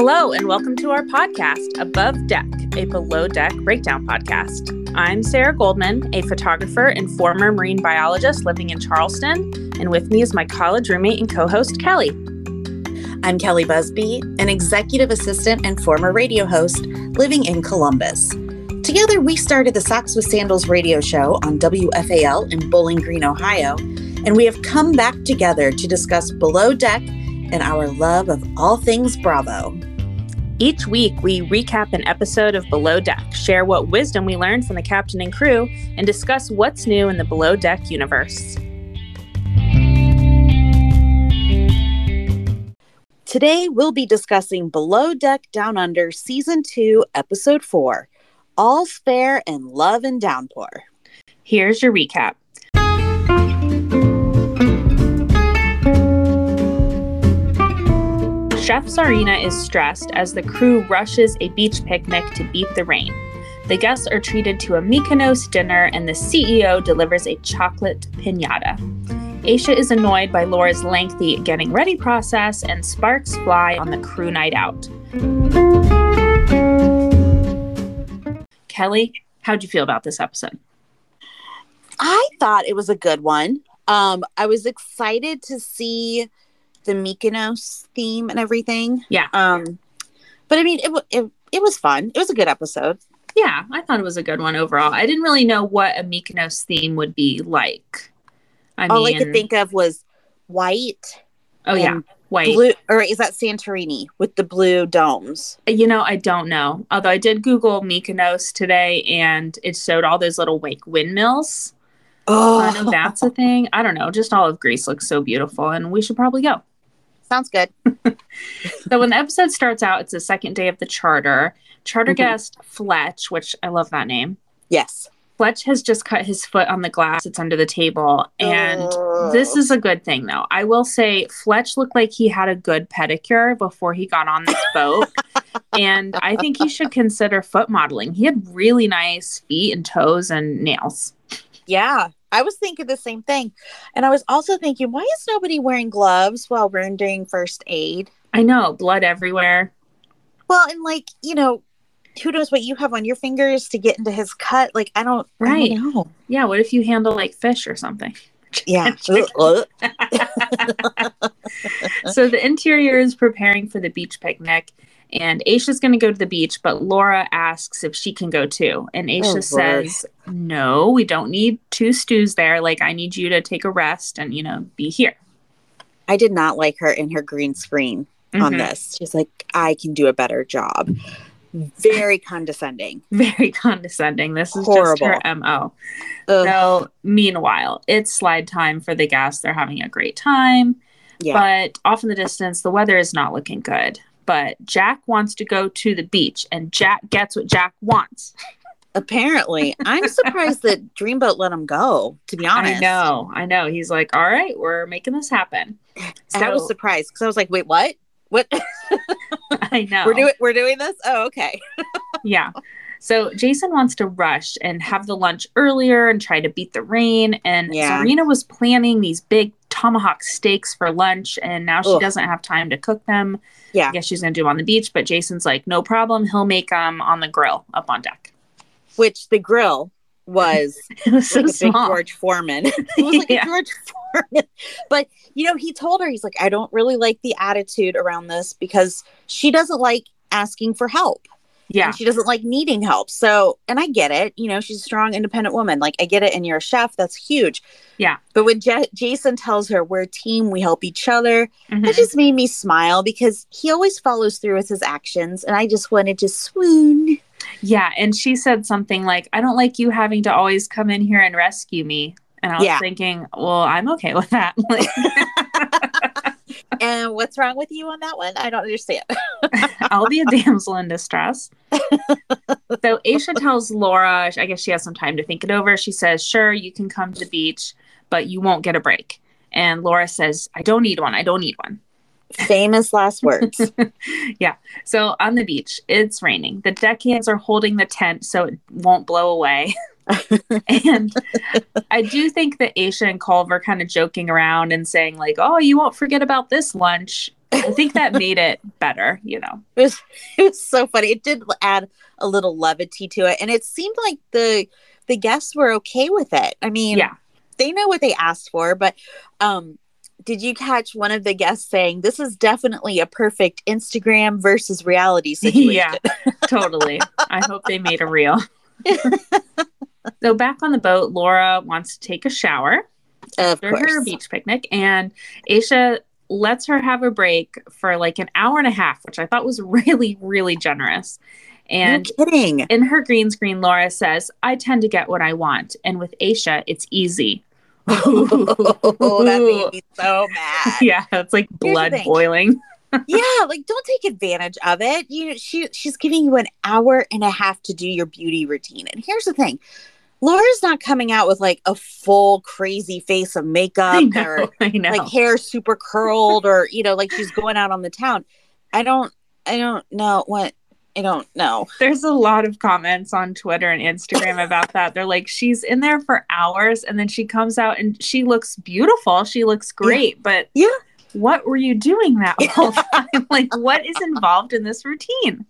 Hello, and welcome to our podcast, Above Deck, a below deck breakdown podcast. I'm Sarah Goldman, a photographer and former marine biologist living in Charleston, and with me is my college roommate and co host, Kelli. I'm Kelli Busby, an executive assistant and former radio host living in Columbus. Together, we started the Socks with Sandals radio show on WFAL in Bowling Green, Ohio, and we have come back together to discuss Below Deck and our love of all things Bravo. Each week, we recap an episode of Below Deck, share what wisdom we learned from the captain and crew, and discuss what's new in the Below Deck universe. Today, we'll be discussing Below Deck Down Under Season 2, Episode 4 All's Fair and Love and Downpour. Here's your recap. Chef Tzarina is stressed as the crew rushes a beach picnic to beat the rain. The guests are treated to a Mykonos dinner, and the CEO delivers a chocolate pinata. Aesha is annoyed by Laura's lengthy getting ready process, and sparks fly on the crew night out. Kelli, how'd you feel about this episode? I thought it was a good one. Um, I was excited to see the Mykonos theme and everything. Yeah. Um, but I mean, it, it it was fun. It was a good episode. Yeah, I thought it was a good one overall. I didn't really know what a Mykonos theme would be like. I All mean, I could think of was white, oh yeah, white. blue, or is that Santorini with the blue domes? You know, I don't know. Although I did Google Mykonos today, and it showed all those little like windmills. Oh, I know that's a thing. I don't know. Just all of Greece looks so beautiful, and we should probably go. Sounds good. So when the episode starts out, it's the second day of the charter. Charter Mhm. guest Fletch, which I love that name. Yes. Fletch has just cut his foot on the glass. It's under the table. And Oh. this is a good thing, though. I will say Fletch looked like he had a good pedicure before he got on this boat. and I think he should consider foot modeling. He had really nice feet and toes and nails. Yeah, I was thinking the same thing, and I was also thinking, why is nobody wearing gloves while rendering first aid? I know, blood everywhere. Well, and like you know, who knows what you have on your fingers to get into his cut? Like I don't, I Right. don't know. Yeah, what if you handle like fish or something? Yeah. So the interior is preparing for the beach picnic, and Aesha's going to go to the beach, but Laura asks if she can go too. And Aesha Oh, says, No, we don't need two stews there. Like, I need you to take a rest and, you know, be here. I did not like her in her green screen on Mhm. this. She's like, I can do a better job. Very condescending. Very condescending. This is Horrible. just her MO. Ugh. So, meanwhile, it's slide time for the guests. They're having a great time. yeah. But off in the distance, the weather is not looking good. But Jack wants to go to the beach, and Jack gets what Jack wants. Apparently, I'm surprised that Dreamboat let him go. To be honest, I know, I know. He's like, all right, we're making this happen. So I was surprised because I was like, wait, what? What? I know. we're doing we're doing this? Oh, okay. yeah. So Jason wants to rush and have the lunch earlier and try to beat the rain. And Yeah. Tzarina was planning these big tomahawk steaks for lunch, and now she Ugh. doesn't have time to cook them. Yeah. I guess she's going to do them on the beach, but Jason's like, no problem. He'll make them on the grill up on deck. Which the grill was was so like small. George Foreman. it was like Yeah. a George Foreman. But you know, he told her he's like, I don't really like the attitude around this because she doesn't like asking for help. Yeah. And she doesn't like needing help. So, and I get it. You know, she's a strong, independent woman. Like, I get it. And you're a chef. That's huge. Yeah. But when Ja Jason tells her, we're a team, we help each other, Mhm. that just made me smile because he always follows through with his actions. And I just wanted to swoon. Yeah, and she said something like, "I don't like you having to always come in here and rescue me." And I was Yeah. thinking, "Well, I'm okay with that." Like, and what's wrong with you on that one? I don't understand. I'll be a damsel in distress. so Aesha tells Laura, I guess she has some time to think it over. She says, "Sure, you can come to the beach, but you won't get a break." And Laura says, "I don't need one. I don't need one." Famous last words. Yeah. So on the beach, it's raining. The deckhands are holding the tent so it won't blow away. and I do think that Aesha and Culver kind of joking around and saying, like, oh, you won't forget about this lunch. I think that made it better, you know. It was it was so funny. It did add a little levity to it. And it seemed like the the guests were okay with it. I mean, Yeah. they know what they asked for, but um did you catch one of the guests saying this is definitely a perfect Instagram versus reality situation? Yeah, totally. I hope they made a reel. So back on the boat, Laura wants to take a shower of after course. her beach picnic, and Aesha lets her have a break for like an hour and a half, which I thought was really, really generous. And no kidding. in her green screen, Laura says, I tend to get what I want. And with Aesha, it's easy. oh, that made me so mad. yeah, it's like blood boiling. Yeah, like don't take advantage of it. You she she's giving you an hour and a half to do your beauty routine. And here's the thing. Laura's not coming out with like a full crazy face of makeup or know. Know. like hair super curled or you know like she's going out on the town. I don't I don't know what I don't know. There's a lot of comments on Twitter and Instagram about that. They're like, she's in there for hours and then she comes out and she looks beautiful. She looks great. But Yeah. What were you doing that whole time? like, what is involved in this routine?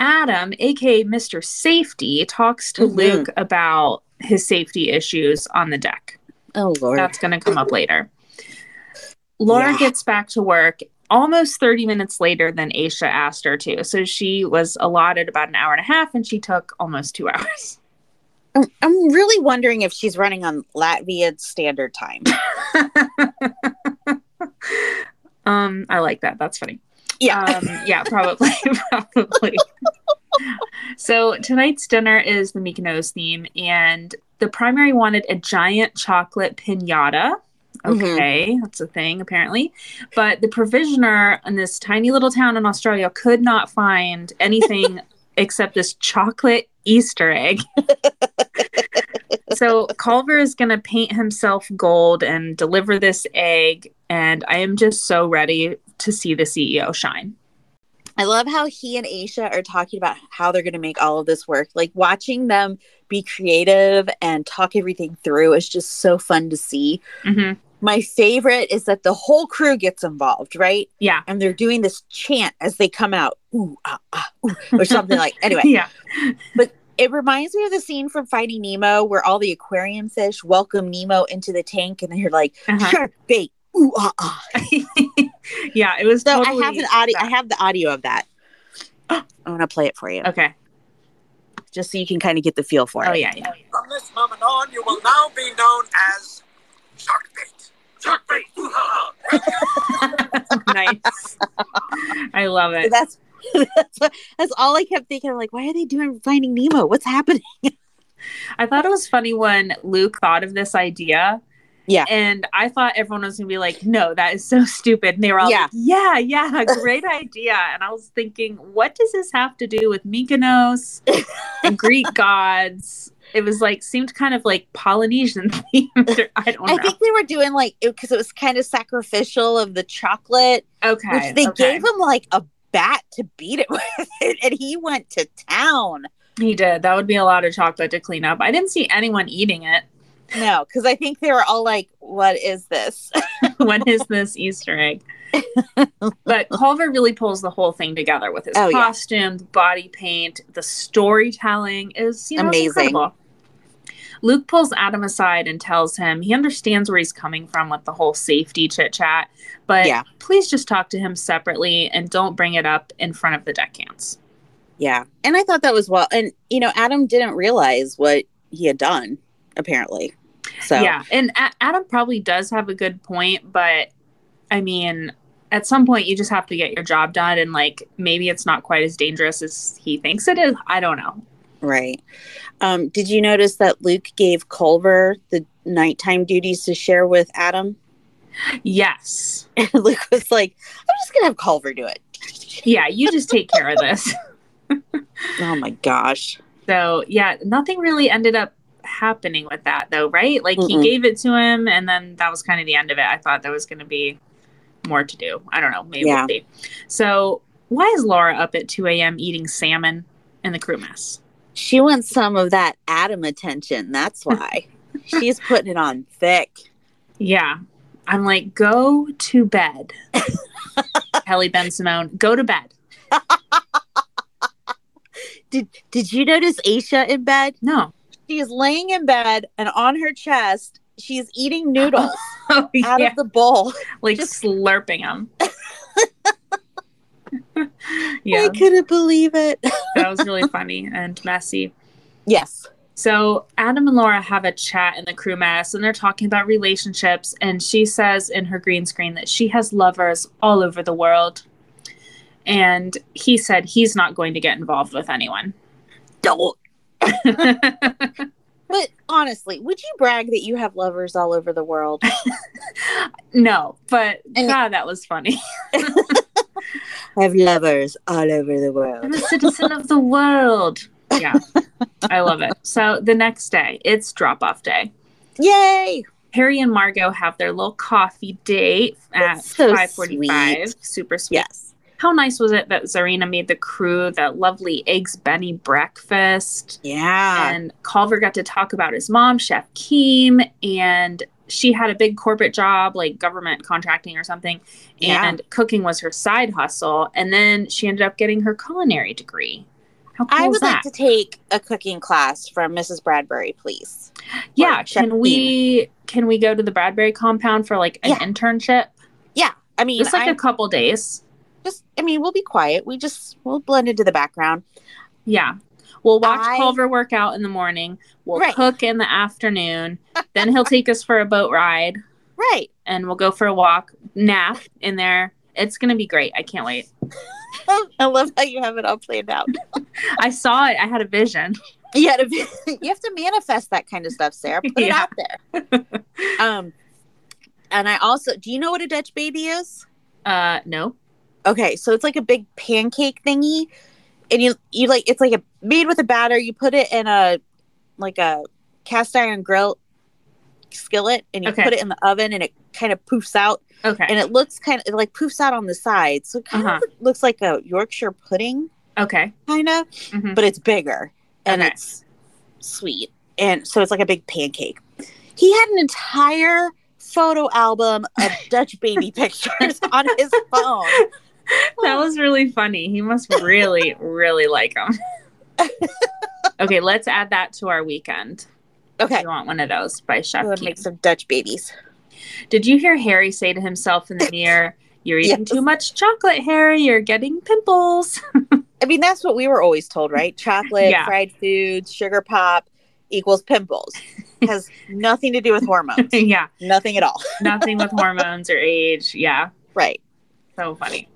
Adam, aka Mr. Safety, talks to Mhm. Luke about his safety issues on the deck. Oh lord. That's going to come up later. Laura Yeah. gets back to work almost 30 minutes later than Aesha asked her to. So she was allotted about an hour and a half and she took almost two hours. I'm, I'm really wondering if she's running on Latvia standard time. um, I like that. That's funny. Yeah. Um, yeah, probably. probably. so tonight's dinner is the Mykonos theme, and the primary wanted a giant chocolate pinata. Mhm. Okay, that's a thing apparently. But the provisioner in this tiny little town in Australia could not find anything except this chocolate Easter egg. so Culver is going to paint himself gold and deliver this egg. And I am just so ready to see the CEO shine. I love how he and Aesha are talking about how they're going to make all of this work. Like watching them be creative and talk everything through is just so fun to see. hmm My favorite is that the whole crew gets involved, right? Yeah. And they're doing this chant as they come out, ooh, ah, ah, ooh, or something like. Anyway, Yeah. But it reminds me of the scene from Finding Nemo where all the aquarium fish welcome Nemo into the tank, and they're like, Uh-huh. shark bait, ooh, ah, ah. yeah. It was So totally I have an audio. I have the audio of that. I want to play it for you, Okay. just so you can kind of get the feel for it. Oh, yeah. Yeah. From this moment on, you will now be known as Shark Bait. Nice. I love it. that's that's that's all I kept thinking. I'm like, why are they doing Finding Nemo? What's happening? I thought it was funny when Luke thought of this idea. Yeah. And I thought everyone was going to be like, no, that is so stupid. And they were all Yeah. like, yeah, yeah, great idea. And I was thinking, what does this have to do with Mykonos and Greek gods? It was like, seemed kind of like Polynesian themed. I don't know. I think they were doing like because it, was kind of sacrificial of the chocolate, okay. which they okay. gave him like a bat to beat it with, and he went to town. He did. That would be a lot of chocolate to clean up. I didn't see anyone eating it. No, because I think they were all like, "What is this?" when is this Easter egg? but Culver really pulls the whole thing together with his Oh, costume, the body paint, the storytelling is you know, Amazing. incredible. Luke pulls Adam aside and tells him he understands where he's coming from with the whole safety chit chat, but Yeah. please just talk to him separately and don't bring it up in front of the deckhands. Yeah, and I thought that was well. And you know, Adam didn't realize what he had done. Apparently, so Yeah, and A- Adam probably does have a good point, but I mean, at some point you just have to get your job done, and like maybe it's not quite as dangerous as he thinks it is. I don't know. Right. Um, did you notice that Luke gave Culver the nighttime duties to share with Adam? Yes, And Luke was like, I'm just going to have Culver do it. yeah, you just take care of this. Oh my gosh. So yeah, nothing really ended up happening with that though, right? Like he Mm-mm. gave it to him, and then that was kind of the end of it. I thought there was going to be more to do. I don't know. Maybe Yeah. we'll see. So why is Laura up at two a.m. eating salmon in the crew mess? She wants some of that Adam attention. That's why. She's putting it on thick. Yeah. I'm like, go to bed. Kelly Bensimon, go to bed. Did did you notice Aesha in bed? No. She is laying in bed and on her chest, she's eating noodles Oh, out yeah. of the bowl. like just- slurping them. yeah, I couldn't believe it. that was really funny and messy. yes. So Adam and Laura have a chat in the crew mess and they're talking about relationships. And she says in her green screen that she has lovers all over the world. And he said he's not going to get involved with anyone. Don't. But honestly, would you brag that you have lovers all over the world? no, but And- God, that was funny. I have lovers all over the world. I'm a citizen of the world. Yeah, I love it. So the next day, it's drop off day. Yay! Harry and Margot have their little coffee date at That's so 5:45. Super sweet. Yes. How nice was it that Tzarina made the crew that lovely eggs Benny breakfast? Yeah. And Culver got to talk about his mom, Chef Kim, and she had a big corporate job, like government contracting or something, Yeah. and cooking was her side hustle. And then she ended up getting her culinary degree. How cool I would like to take a cooking class from Mrs. Bradbury, please. yeah, or can we can we go to the Bradbury compound for like an Yeah. internship? Yeah. I mean, Just like a couple days. just I mean, we'll be quiet. We just we'll blend into the background. Yeah. We'll watch I- Culver work out in the morning. We'll Right. cook in the afternoon. then he'll take us for a boat ride Right. and we'll go for a walk, nap in there. It's going to be great. I can't wait. I love how you have it all planned out. I saw it. I had a vision. you, had to, you have to manifest that kind of stuff, Sarah. Put it out there. Um, and I also, do you know what a Dutch baby is? Uh, no. Okay, so it's like a big pancake thingy, and you you like it's like a made with a batter. You put it in a like a cast iron grill skillet, and you Okay. put it in the oven, and it kind of poofs out, Okay. and it looks kind of it like poofs out on the side, so it kind Uh-huh. of looks like a Yorkshire pudding, okay. kind of, Mhm. but it's bigger and Okay. it's sweet, and so it's like a big pancake. He had an entire photo album of Dutch baby pictures on his phone. That was really funny. He must really, really like him. okay, let's add that to our weekend. Okay, We want one of those by Chef Keith. make some Dutch babies. Did you hear Harry say to himself in the mirror, You're eating Yes. too much chocolate, Harry. You're getting pimples. I mean, that's what we were always told, right? Chocolate, Yeah. fried foods, sugar pop equals pimples. Has nothing to do with hormones. yeah, nothing at all. nothing with hormones or age. Yeah, Right. so funny.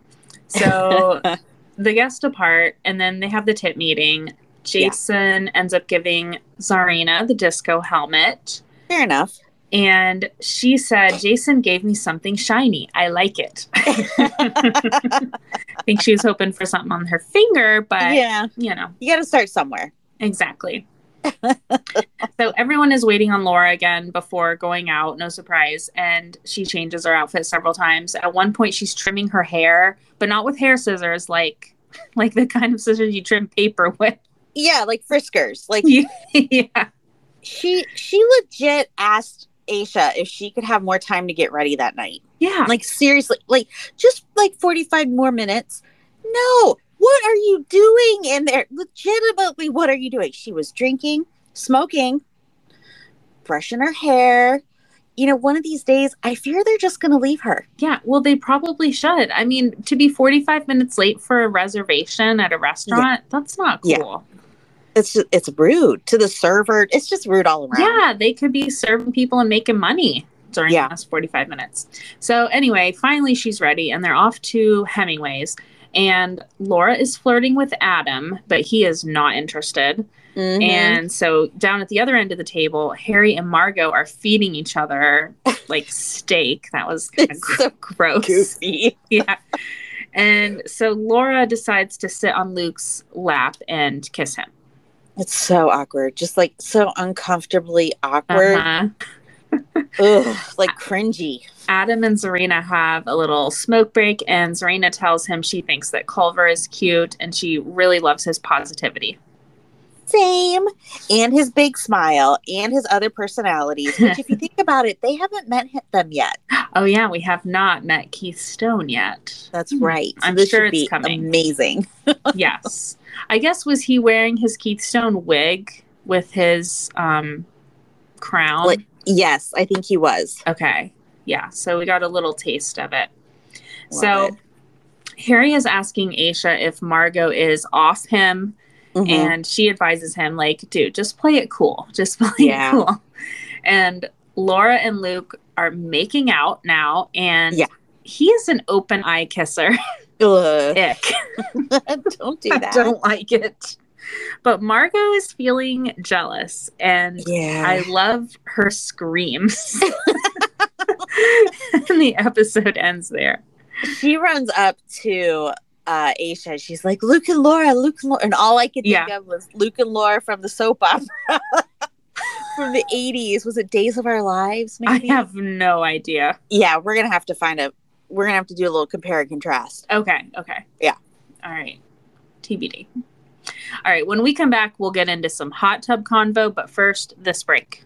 So the guests depart, and then they have the tip meeting. Jason ends up giving Tzarina the disco helmet. Fair enough. And she said, Jason gave me something shiny. I like it. I think she was hoping for something on her finger, but yeah. you know, You got to start somewhere. exactly. so everyone is waiting on Laura again before going out, no surprise. And she changes her outfit several times. At one point, she's trimming her hair, but not with hair scissors, like like the kind of scissors you trim paper with. Yeah, like Fiskars. Like yeah. she she legit asked Aesha if she could have more time to get ready that night. Yeah. Like seriously, like just like 45 more minutes. No. What are you doing in there? Legitimately, what are you doing? She was drinking, smoking, brushing her hair. You know, one of these days, I fear they're just going to leave her. Yeah, well, they probably should. I mean, to be 45 minutes late for a reservation at a restaurant, that's not cool. Yeah. It's just, it's rude to the server. It's just rude all around. Yeah, they could be serving people and making money during Yeah. the last 45 minutes. So, anyway, finally she's ready and they're off to Hemingway's. And Laura is flirting with Adam, but he is not interested. Mhm. And so, down at the other end of the table, Harry and Margot are feeding each other like steak. That was kind of so gross. goofy. yeah. And so Laura decides to sit on Luke's lap and kiss him. It's so awkward. Just like so uncomfortably awkward. Uh-huh. Ugh, like cringy. Adam and Tzarina have a little smoke break, and Tzarina tells him she thinks that Culver is cute and she really loves his positivity. Same. And his big smile and his other personalities, which, if you think about it, they haven't met them yet. Oh yeah, we have not met Keith Stone yet. That's Hmm. right. So I'm this sure should it's be coming. amazing. yes. I guess was he wearing his Keith Stone wig with his um crown? Like- Yes, I think he was. okay. Yeah. So we got a little taste of it. Love so it. Harry is asking Aesha if Margot is off him Mhm. and she advises him like dude just play it cool just play Yeah. it cool and laura and luke are making out now and Yeah. he is an open eye kisser ick don't do i that. don't like it but margot is feeling jealous and Yeah. i love her screams and the episode ends there she runs up to uh Aesha. She's like, Luke and Laura, Luke and Laura. And all I could think Yeah. of was Luke and Laura from the soap opera from the 80s. Was it Days of Our Lives? Maybe? i have no idea Yeah, we're gonna have to find a we're gonna have to do a little compare and contrast. Okay. Okay. Yeah. All right. TBD. All right. When we come back, we'll get into some hot tub convo, but first, this break.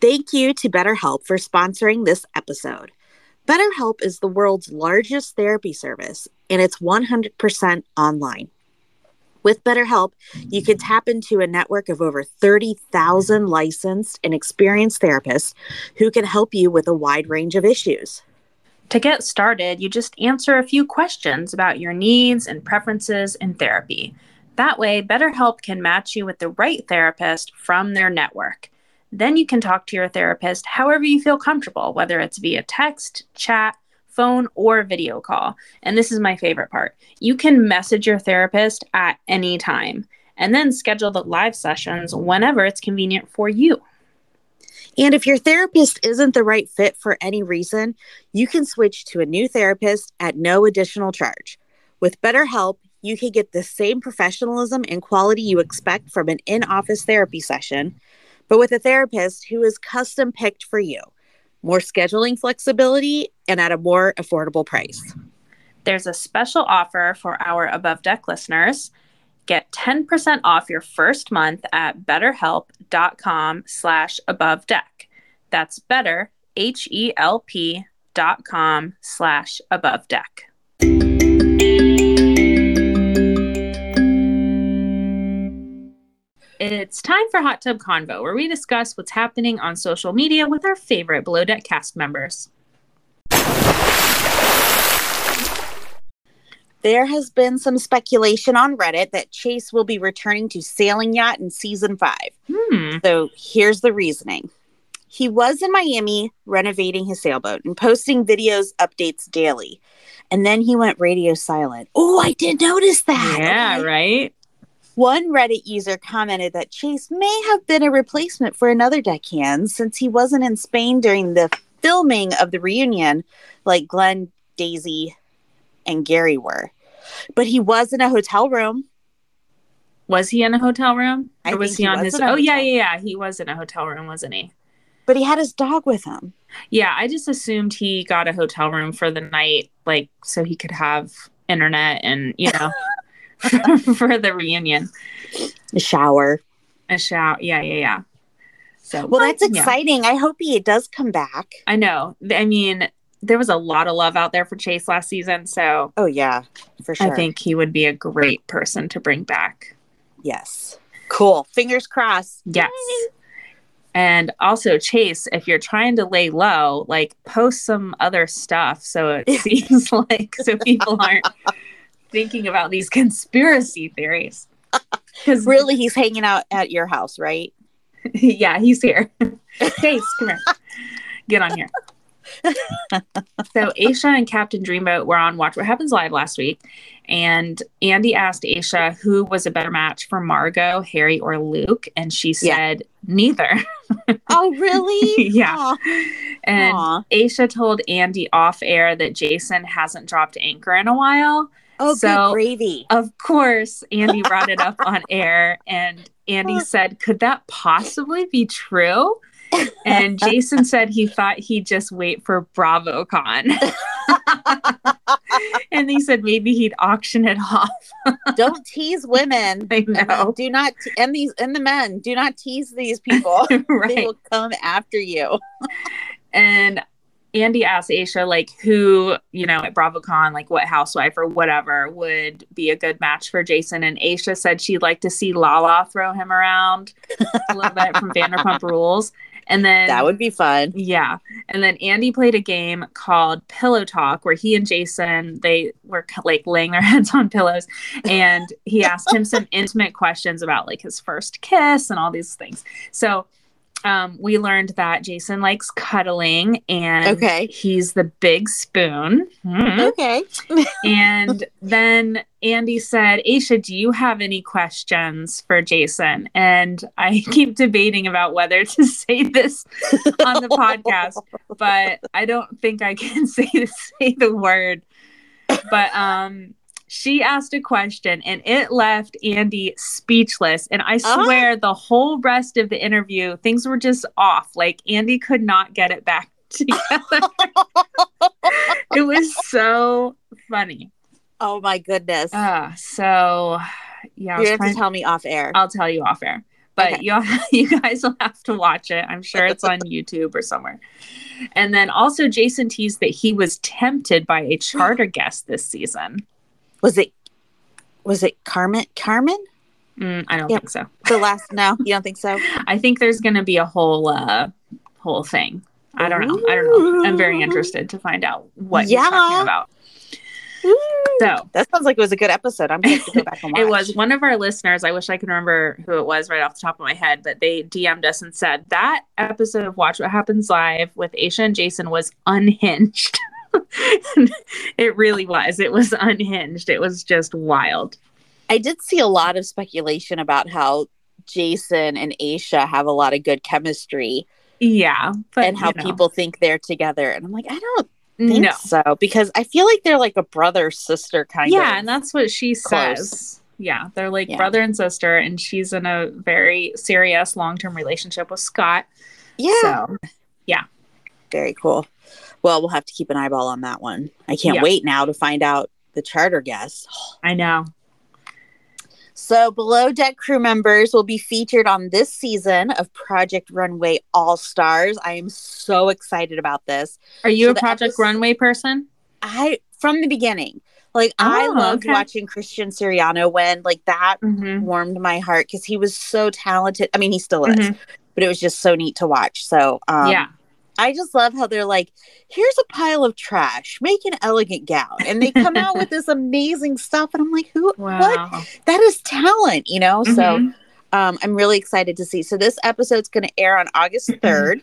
Thank you to BetterHelp for sponsoring this episode. BetterHelp is the world's largest therapy service, and it's 100% online. With BetterHelp, you can tap into a network of over 30,000 licensed and experienced therapists who can help you with a wide range of issues. To get started, you just answer a few questions about your needs and preferences in therapy. That way, BetterHelp can match you with the right therapist from their network. Then you can talk to your therapist however you feel comfortable, whether it's via text, chat, phone, or video call. And this is my favorite part you can message your therapist at any time and then schedule the live sessions whenever it's convenient for you. And if your therapist isn't the right fit for any reason, you can switch to a new therapist at no additional charge. With BetterHelp, you can get the same professionalism and quality you expect from an in office therapy session, but with a therapist who is custom picked for you. More scheduling flexibility and at a more affordable price. There's a special offer for our Above Deck listeners. Get 10% off your first month at betterhelp.com slash above deck. That's better, H-E-L-P dot com slash above deck. It's time for Hot Tub Convo, where we discuss what's happening on social media with our favorite Below Deck cast members. There has been some speculation on Reddit that Chase will be returning to Sailing Yacht in season five. Hmm. So here's the reasoning. He was in Miami renovating his sailboat and posting videos updates daily. And then he went radio silent. Oh, I did notice that. Yeah, Okay. right? One Reddit user commented that Chase may have been a replacement for another deckhand since he wasn't in Spain during the filming of the reunion like Glenn, Daisy, and Gary were. But he was in a hotel room. Was he in a hotel room? I or was think he he on was his Oh yeah, yeah, yeah. He was in a hotel room, wasn't he? But he had his dog with him. Yeah, I just assumed he got a hotel room for the night, like so he could have internet and you know for the reunion. A shower. A shower. Yeah, yeah, yeah. So Well, that's yeah. exciting. I hope he does come back. I know. I mean, there was a lot of love out there for Chase last season, so Oh yeah, for sure. I think he would be a great person to bring back. yes. Cool. Fingers crossed. Yes. And also, Chase, if you're trying to lay low, like post some other stuff so it seems like so people aren't thinking about these conspiracy theories. Because Really, he's hanging out at your house, right? yeah, he's here. Chase, come here. Get on here. so Aesha and Captain Dreamboat were on Watch What Happens Live last week, and Andy asked Aesha who was a better match for Margot, Harry, or Luke, and she Yeah. said neither. Oh, really? Yeah. Aw. And Aesha told Andy off air that Jason hasn't dropped anchor in a while. Oh, So- good gravy. Of course, Andy brought it up on air, and Andy said, Could that possibly be true? And Jason said he thought he'd just wait for BravoCon. and he said maybe he'd auction it off. Don't tease women. I know. Do not te- and these and the men. Do not tease these people. They will come after you. And Andy asked Aesha, like, who, you know, at BravoCon, like, what housewife or whatever would be a good match for Jason. And Aesha said she'd like to see Lala throw him around a little bit from Vanderpump Rules. And then That would be fun. Yeah. And then Andy played a game called Pillow Talk where he and Jason they were like laying their heads on pillows and he asked him some intimate questions about like his first kiss and all these things. So um, we learned that Jason likes cuddling and Okay. he's the big spoon. Mhm. Okay. And then Andy said, Aesha, do you have any questions for Jason? And I keep debating about whether to say this on the podcast, but I don't think I can say say the word. But um she asked a question and it left Andy speechless. And I Ah. swear the whole rest of the interview, things were just off. Like Andy could not get it back together. it was so funny. Oh my goodness. Uh, so yeah, you have to tell me off air. I'll tell you off air. But Okay. you you guys will have to watch it. I'm sure it's on YouTube or somewhere. And then also Jason teased that he was tempted by a charter guest this season. Was it was it Carmen Carmen? Mm, I don't think so. The last no, you don't think so? I think there's going to be a whole uh whole thing. I don't know. I don't know. I'm very interested to find out what Yeah. you're talking about. So That sounds like it was a good episode. I'm gonna to go back and watch. It was one of our listeners. I wish I could remember who it was right off the top of my head, but they DM'd us and said that episode of Watch What Happens Live with Aesha and Jason was unhinged. it really was. It was unhinged. It was just wild. I did see a lot of speculation about how Jason and Aesha have a lot of good chemistry Yeah. But, and how you know, people think they're together. And I'm like, I don't think No. so because I feel like they're like a brother sister kind Yeah. of. Yeah. And that's what she close. says. Yeah. They're like Yeah. brother and sister, and she's in a very serious long term relationship with Scott. yeah, So, yeah. very cool. Well, we'll have to keep an eyeball on that one. I can't Yeah. wait now to find out the charter guests. I know. So, below deck crew members will be featured on this season of Project Runway All Stars. I am so excited about this. Are you So a Project epis- Runway person? I from the beginning, like I Oh, loved okay. watching Christian Siriano when like that Mm-hmm. warmed my heart because he was so talented. I mean, he still is, Mhm. but it was just so neat to watch. So, um, yeah. I just love how they're like, here's a pile of trash, make an elegant gown, and they come out with this amazing stuff, and I'm like, who? Wow. What? That is talent, you know. So. Mhm. um, I'm really excited to see. So this episode's going to air on August 3rd.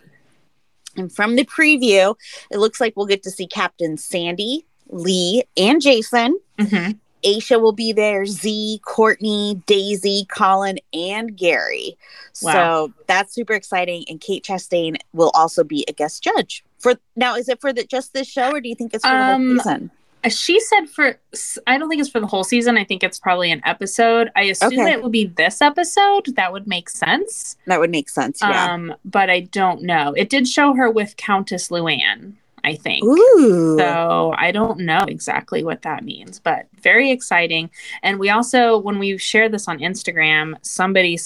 and from the preview, it looks like we'll get to see Captain Sandy, Lee, and Jason. Mhm. Aesha will be there, Z, Courtney, Daisy, Colin, and Gary. Wow. So that's super exciting. And Kate Chastain will also be a guest judge. For now, is it for the just this show, or do you think it's for the whole Um, season? She said for, I don't think it's for the whole season. I think it's probably an episode. I assume Okay. it will be this episode. That would make sense. That would make sense. Yeah. Um, but I don't know. It did show her with Countess Luann, I think. Ooh. So I don't know exactly what that means, but very exciting. And we also, when we shared this on Instagram, somebody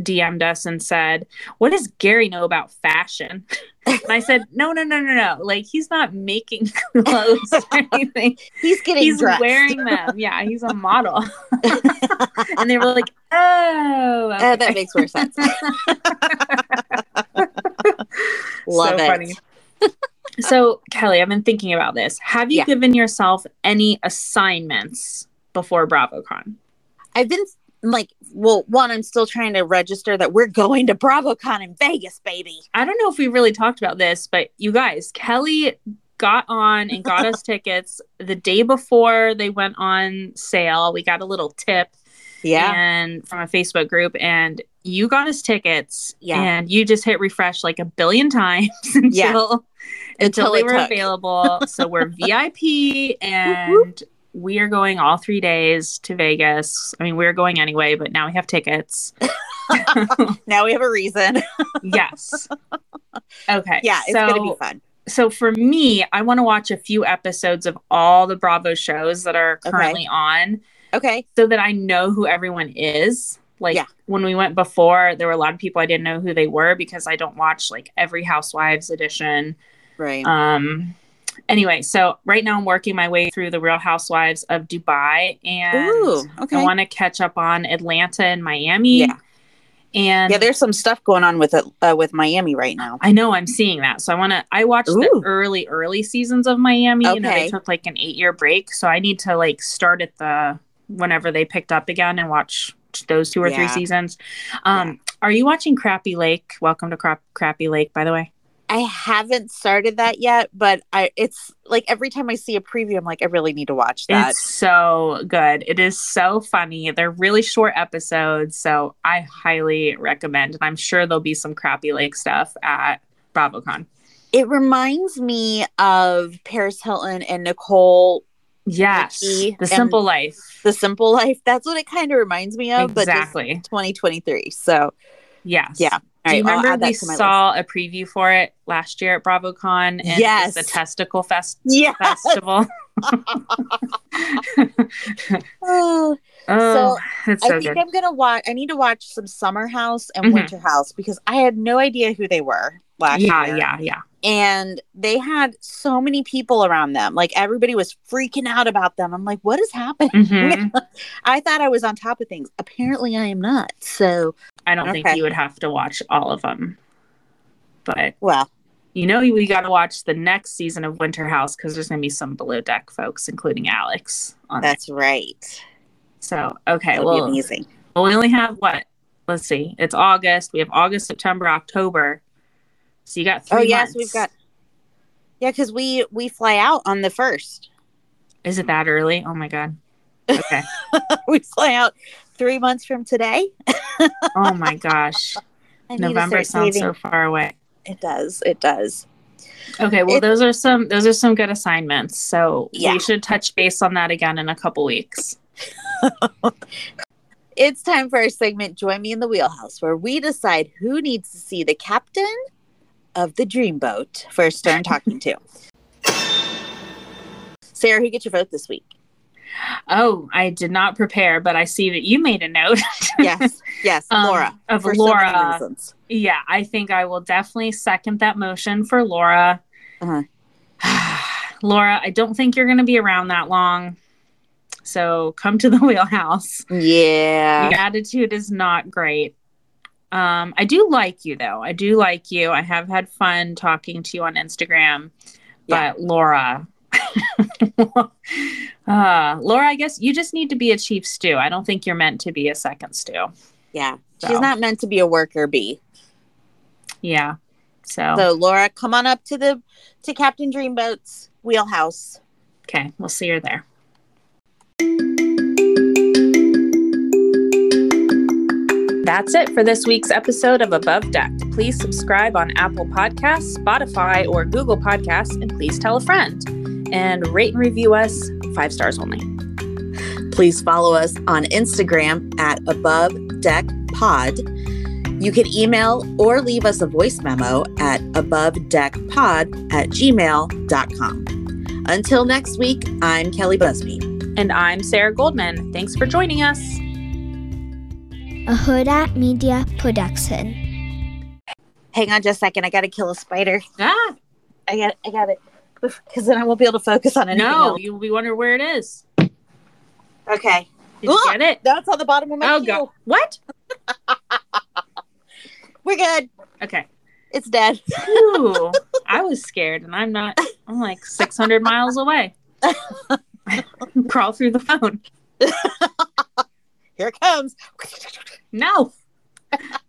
DM'd us and said, "What does Gary know about fashion?" and I said, "No, no, no, no, no. Like he's not making clothes or anything. He's getting He's dressed. wearing them. Yeah, he's a model." and they were like, "Oh, Uh, that makes more sense. Love So it. So Kelli, I've been thinking about this. Have you Yeah. given yourself any assignments before BravoCon? I've been like, well, one, I'm still trying to register that we're going to BravoCon in Vegas, baby. I don't know if we really talked about this, but you guys, Kelli got on and got us tickets the day before they went on sale. We got a little tip Yeah. and from a Facebook group and you got us tickets Yeah. and you just hit refresh like a billion times until Yeah. Until, they were took. available. so we're VIP and we are going all three days to Vegas. I mean, we are going anyway, but now we have tickets. now we have a reason. yes. Okay. yeah, it's so going to be fun. so for me, I want to watch a few episodes of all the Bravo shows that are currently on Okay. so that I know who everyone is. Like Yeah. when we went before, there were a lot of people I didn't know who they were because I don't watch like every Housewives edition. Right. Um anyway, so right now I'm working my way through the Real Housewives of Dubai and Ooh, okay. I want to catch up on Atlanta and Miami. Yeah. And yeah, there's some stuff going on with it uh, with Miami right now. I know I'm seeing that. So I want to I watched Ooh. the early early seasons of Miami, you know, they took like an 8-year break, so I need to like start at the whenever they picked up again and watch those two or three seasons. Um are you watching Crappie Lake? Welcome to Crap- Crappie Lake by the way. I haven't started that yet, but I it's like every time I see a preview, I'm like, I really need to watch that. It's so good. It is so funny. They're really short episodes, so I highly recommend. And I'm sure there'll be some Crappie Lake stuff at BravoCon. It reminds me of Paris Hilton and Nicole, Yes, the simple life. The Simple Life. That's what it kind of reminds me of, but exactly. 2023. So, Yes. yeah. Do you right, remember we saw a preview for it last year at BravoCon? And Yes. the Testicle Fest Yeah. Festival. Oh, oh, it's I think good. I'm gonna watch. I need to watch some Summer House and Mhm. Winter House because I had no idea who they were last Yeah, year. yeah, yeah. Yeah. And they had so many people around them. Like everybody was freaking out about them. I'm like, what is happening? Mhm. I thought I was on top of things. Apparently, I am not. So, I don't think you would have to watch all of them, but well, you know we got to watch the next season of Winter House because there's going to be some below deck folks, including Alex. That's right. So okay, That'll be well, amazing. well, we only have what? Let's see. It's August. We have August, September, October. So you got oh, three. Oh yes, months. we've got. Yeah, because we we fly out on the first. Is it that early? Oh my god. Okay. we fly out three months from today. oh my gosh. I need to November sounds saving. so far away. It does. It does. Okay, well It- those are some those are some good assignments. So Yeah. we should touch base on that again in a couple weeks. It's time for our segment Join Me in the Wheelhouse, where we decide who needs to see the captain of the dreamboat for a stern talking to. Sarah, who gets your vote this week? Oh, I did not prepare, but I see that you made a note. Yes, yes, Um, Laura. of for so Laura. yeah, I think I will definitely second that motion for Laura. Uh-huh. Laura, I don't think you're going to be around that long. So come to the wheelhouse. Yeah. Your attitude is not great. Um, I do like you though. I do like you. I have had fun talking to you on Instagram. Yeah. But Laura, uh, Laura, I guess you just need to be a chief stew. I don't think you're meant to be a second stew. Yeah. So. She's not meant to be a worker bee. Yeah. So, So Laura, come on up to the to Captain Dreamboat's wheelhouse. okay, we'll see her there. That's it for this week's episode of Above Deck. Please subscribe on Apple Podcasts, Spotify, or Google Podcasts, and please tell a friend. And rate and review us five stars only. Please follow us on Instagram at Above Deck Pod. You can email or leave us a voice memo at abovedeckpod at gmail.com. Until next week, I'm Kelli Busby. And I'm Sarah Goldman. Thanks for joining us. a Hurrdat Media Production. Hang on just a second. I got to kill a spider. Ah, I got I got it. Because then I won't be able to focus on anything no, else. you'll be wondering where it is. Okay. Did you get it? That's on the bottom of my Oh, shoe. God. What? We're good. Okay. It's dead. Ooh, I was scared, and I'm not. I'm like 600 miles away. Crawl through the phone. Here it comes. No.